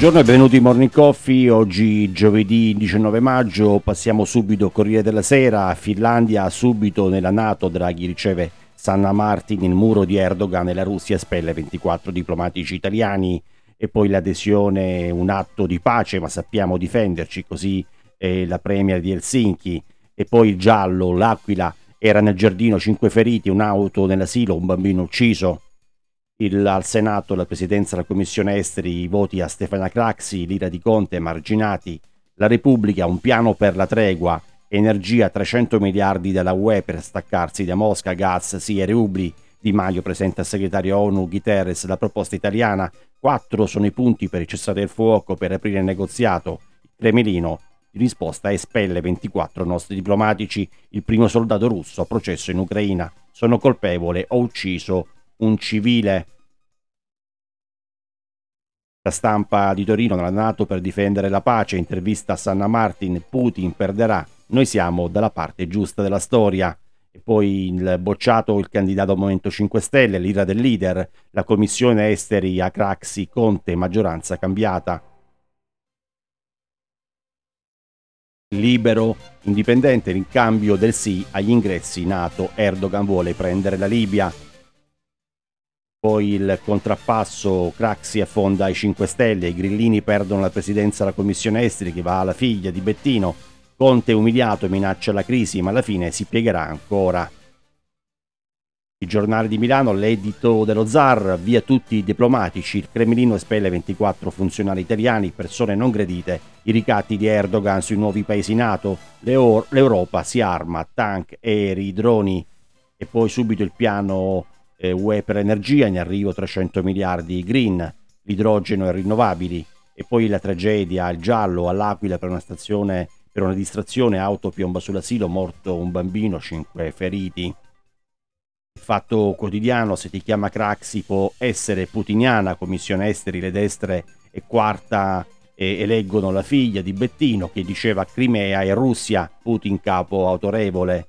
Buongiorno e benvenuti in Morning Coffee, oggi giovedì 19 maggio, passiamo subito al Corriere della Sera, Finlandia subito nella Nato, Draghi riceve Sanna Martin, il muro di Erdogan e la Russia espelle 24 diplomatici italiani. E poi l'adesione, un atto di pace ma sappiamo difenderci, così eh, la premier di Helsinki. E poi il giallo, l'Aquila, era nel giardino, cinque feriti, un'auto nell'asilo, un bambino ucciso, il, al Senato la presidenza della Commissione Esteri, i voti a Stefania Craxi, l'ira di Conte, marginati, la Repubblica, un piano per la tregua, energia 300 miliardi dalla UE per staccarsi da Mosca, gas, sì e rubli, Di Maio presenta al segretario ONU Guterres la proposta italiana, quattro sono i punti per il cessate il fuoco per aprire il negoziato, il Cremlino in risposta espelle 24 nostri diplomatici, il primo soldato russo a processo in Ucraina, sono colpevole, ho ucciso un civile. La stampa di Torino nella Nato per difendere la pace, intervista a Sanna Martin, Putin perderà, noi siamo dalla parte giusta della storia. E poi il bocciato il candidato Movimento 5 Stelle, l'ira del leader, la commissione esteri a Craxi, Conte, maggioranza cambiata. Libero, indipendente, in cambio del sì agli ingressi NATO, Erdogan vuole prendere la Libia. Poi il contrappasso Craxi affonda i 5 Stelle, i grillini perdono la presidenza della commissione esteri che va alla figlia di Bettino, Conte umiliato minaccia la crisi ma alla fine si piegherà ancora. Il giornale di Milano, l'edito dello zar, via tutti i diplomatici, il Cremlino espelle 24 funzionari italiani, persone non gradite, i ricatti di Erdogan sui nuovi paesi NATO, l'Europa si arma, tank, aerei, droni e poi subito il piano eh, UE per l'energia, in arrivo 300 miliardi green, l'idrogeno e rinnovabili, e poi la tragedia, il giallo all'Aquila per una stazione, per una distrazione, auto piomba sull'asilo, morto un bambino, 5 feriti. Il fatto quotidiano, se ti chiama Craxi, può essere putiniana, commissione esteri, le destre e quarta eleggono la figlia di Bettino che diceva Crimea e Russia, Putin capo autorevole,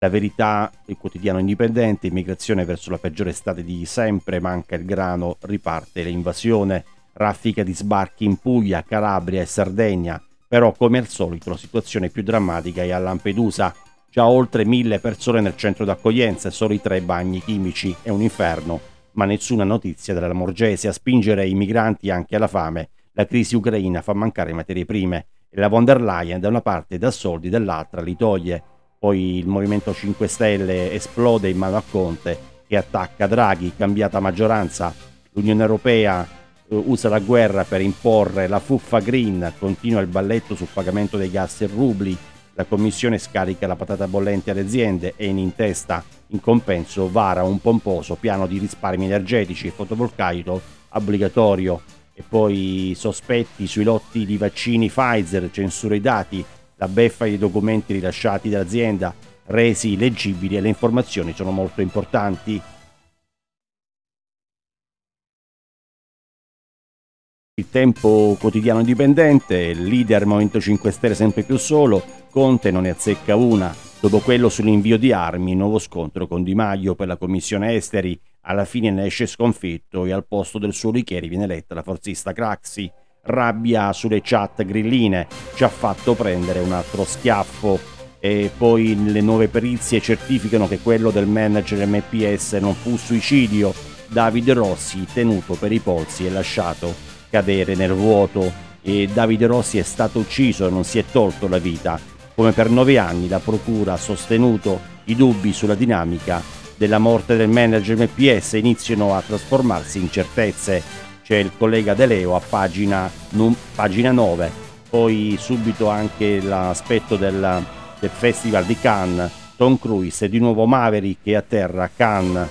la verità, il quotidiano indipendente, immigrazione verso la peggiore estate di sempre, manca il grano, riparte l'invasione, raffica di sbarchi in Puglia, Calabria e Sardegna, però come al solito la situazione più drammatica è a Lampedusa, già oltre mille persone nel centro d'accoglienza e solo i tre bagni chimici, è un inferno, ma nessuna notizia della Morgese. A spingere i migranti anche alla fame. La crisi ucraina fa mancare materie prime. E la von der Leyen da una parte dà soldi, dall'altra li toglie poi il Movimento 5 Stelle esplode in mano a Conte che attacca Draghi, cambiata maggioranza, l'Unione Europea eh, usa la guerra per imporre la fuffa green, continua il balletto sul pagamento dei gas e rubli, la Commissione scarica la patata bollente alle aziende e in intesta, in compenso, vara un pomposo piano di risparmi energetici e fotovoltaico obbligatorio. E poi sospetti sui lotti di vaccini Pfizer, censura i dati, la beffa dei documenti rilasciati dall'azienda resi leggibili e le informazioni sono molto importanti. Il tempo quotidiano indipendente, leader Movimento 5 Stelle sempre più solo, Conte non ne azzecca una. Dopo quello sull'invio di armi, nuovo scontro con Di Maio per la commissione esteri, alla fine ne esce sconfitto e al posto del suo Richieri viene eletta la forzista Craxi rabbia sulle chat grilline, ci ha fatto prendere un altro schiaffo. E poi le nuove perizie certificano che quello del manager MPS non fu suicidio. Davide Rossi, tenuto per i polsi e lasciato cadere nel vuoto. E Davide Rossi è stato ucciso e non si è tolto la vita. Come per nove anni la procura ha sostenuto i dubbi sulla dinamica della morte del manager MPS iniziano a trasformarsi in certezze c'è il collega De Leo a pagina, num, pagina 9, poi subito anche l'aspetto del, del Festival di Cannes, Tom Cruise di nuovo Maverick che atterra a Cannes.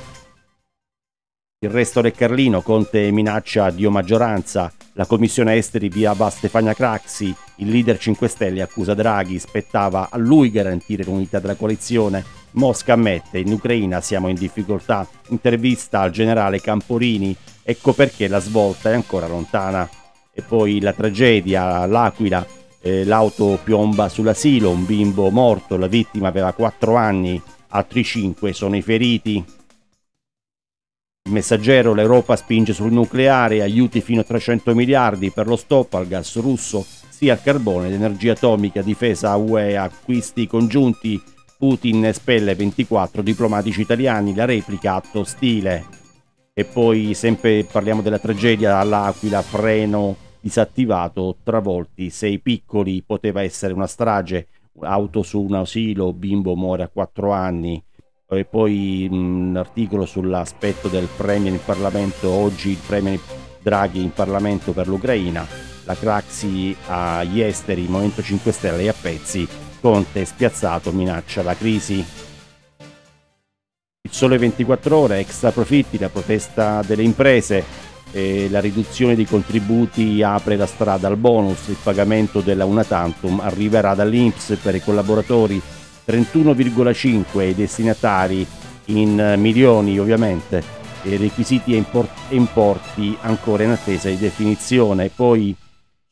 Il resto del Carlino, Conte minaccia Dio maggioranza, la commissione esteri via Stefania Craxi, il leader 5 Stelle accusa Draghi, spettava a lui garantire l'unità della coalizione. Mosca ammette, in Ucraina siamo in difficoltà. Intervista al generale Camporini, Ecco perché la svolta è ancora lontana. E poi la tragedia, l'Aquila, eh, l'auto piomba sull'asilo, un bimbo morto, la vittima aveva 4 anni, altri 5 sono i feriti. Il messaggero, l'Europa spinge sul nucleare, aiuti fino a 300 miliardi per lo stop al gas russo, sia al carbone, l'energia atomica, difesa UE, acquisti congiunti, Putin espelle 24 diplomatici italiani, la replica atto stile. E poi sempre parliamo della tragedia all'Aquila, freno disattivato, travolti, sei piccoli, poteva essere una strage, auto su un asilo, bimbo muore a 4 anni, e poi un articolo sull'aspetto del premio in Parlamento, oggi il premio Draghi in Parlamento per l'Ucraina, la Craxi agli esteri, Movimento 5 Stelle a pezzi, Conte spiazzato minaccia la crisi. Il sole 24 ore, extra profitti, la protesta delle imprese, la riduzione dei contributi apre la strada al bonus, il pagamento della una tantum arriverà dall'Inps per i collaboratori 31,5 i destinatari in milioni ovviamente, requisiti e importi ancora in attesa di definizione, poi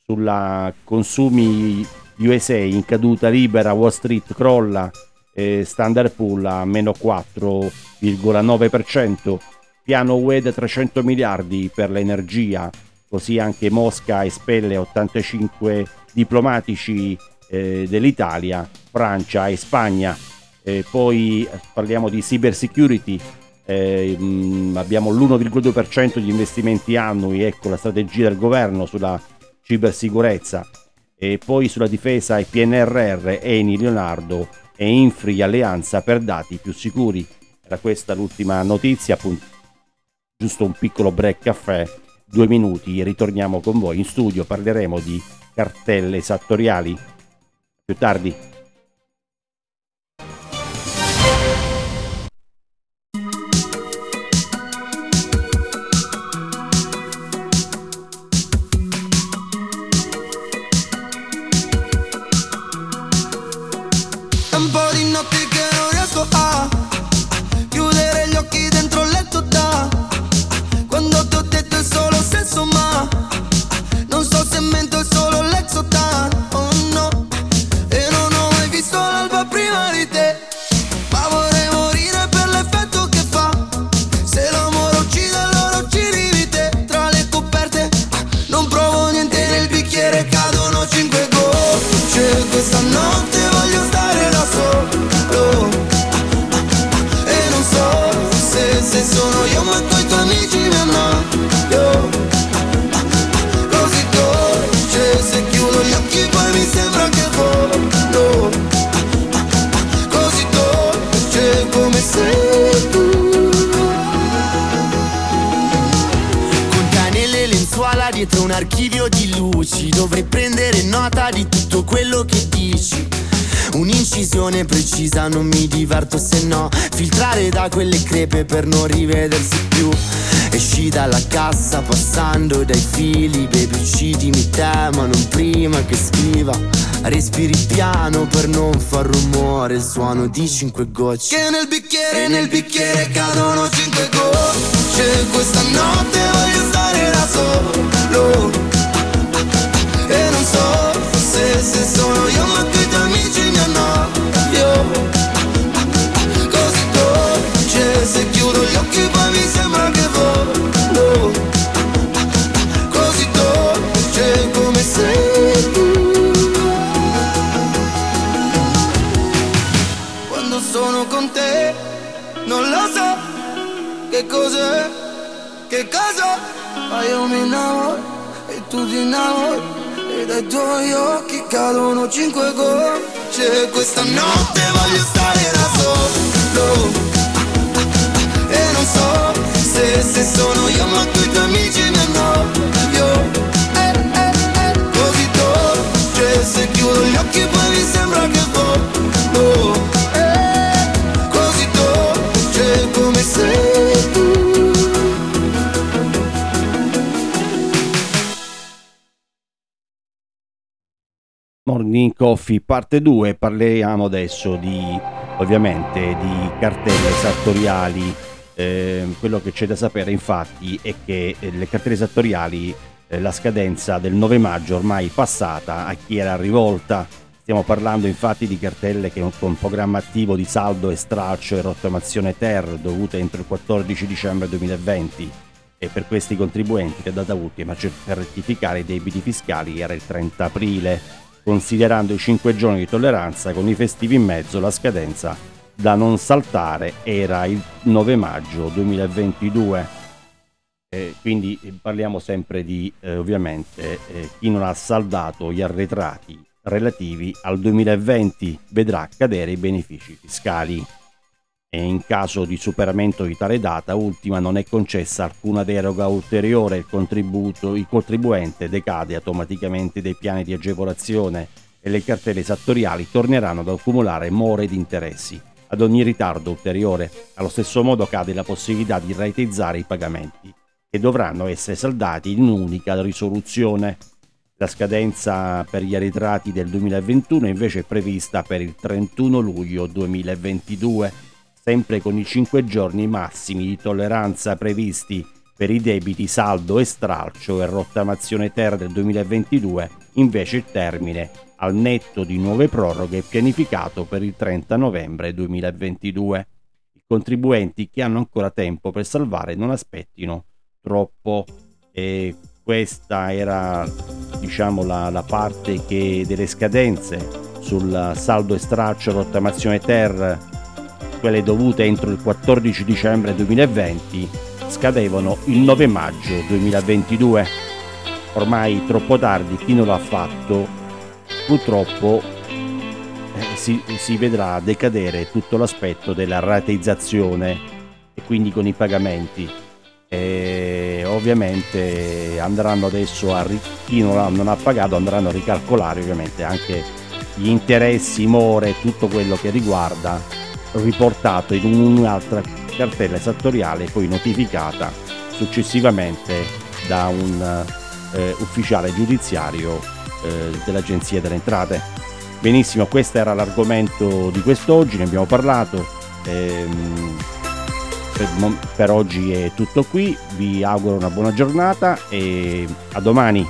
sulla consumi USA in caduta libera, Wall Street crolla, eh, Standard Pool a meno 4,9%, piano UE da 300 miliardi per l'energia, così anche Mosca espelle 85 diplomatici eh, dell'Italia, Francia e Spagna. Eh, poi parliamo di cyber security, eh, mh, abbiamo l'1,2% di investimenti annui, ecco la strategia del governo sulla cibersicurezza. E poi sulla difesa e PNRR, Eni, Leonardo e Infri Alleanza per dati più sicuri. Era questa l'ultima notizia, appunto, giusto un piccolo break caffè, due minuti, ritorniamo con voi in studio, parleremo di cartelle esattoriali. Più tardi. Quelle crepe per non rivedersi più. Esci dalla cassa passando dai fili Baby uccidimi te ma non prima che scriva. Respiri piano per non far rumore Il suono di cinque gocce. Che nel bicchiere, nel bicchiere cadono cinque gocce. Questa notte voglio stare da solo E non so se, se sono io ma che tuoi amici mi annoio se chiudo gli occhi poi mi sembra che volo Così dolce come sei tu. Quando sono con te non lo so Che cos'è, che cosa. Ma io mi innamoro tu ti innamori E dai tuoi occhi cadono cinque gocce. Questa notte voglio stare da solo so se, se sono Morning Coffee parte 2 parliamo adesso di ovviamente di cartelle sartoriali. Eh, quello che c'è da sapere infatti è che eh, le cartelle esattoriali, eh, la scadenza del 9 maggio ormai passata, a chi era rivolta. Stiamo parlando infatti di cartelle che con programma attivo di saldo e straccio e rottamazione ter dovute entro il 14 dicembre 2020 e per questi contribuenti la data ultima per rettificare i debiti fiscali era il 30 aprile, considerando i 5 giorni di tolleranza con i festivi in mezzo la scadenza da non saltare era il 9 maggio 2022. Eh, quindi parliamo sempre di eh, ovviamente eh, chi non ha saldato gli arretrati relativi al 2020 vedrà cadere i benefici fiscali e in caso di superamento di tale data ultima non è concessa alcuna deroga ulteriore, il, il contribuente decade automaticamente dai piani di agevolazione e le cartelle esattoriali torneranno ad accumulare more di interessi ad ogni ritardo ulteriore. Allo stesso modo cade la possibilità di rateizzare i pagamenti, che dovranno essere saldati in un'unica risoluzione la scadenza per gli arretrati del 2021 invece è prevista per il 31 luglio 2022, sempre con i 5 giorni massimi di tolleranza previsti per i debiti saldo e stralcio e rottamazione ter del 2022, invece il termine al netto di nuove proroghe è pianificato per il 30 novembre 2022. I contribuenti che hanno ancora tempo per salvare non aspettino troppo e questa era diciamo la, la parte che delle scadenze sul saldo e straccio rottamazione ter quelle dovute entro il 14 dicembre 2020 scadevano il 9 maggio 2022 ormai troppo tardi chi non l'ha fatto purtroppo eh, si, si vedrà decadere tutto l'aspetto della rateizzazione e quindi con i pagamenti. E ovviamente andranno adesso a chi non ha, non ha pagato andranno a ricalcolare ovviamente anche gli interessi, more, tutto quello che riguarda riportato in un'altra cartella esattoriale poi notificata successivamente da un eh, ufficiale giudiziario eh, dell'Agenzia delle Entrate. Benissimo, questo era l'argomento di quest'oggi, ne abbiamo parlato. Ehm, per, per oggi è tutto qui, vi auguro una buona giornata e a domani.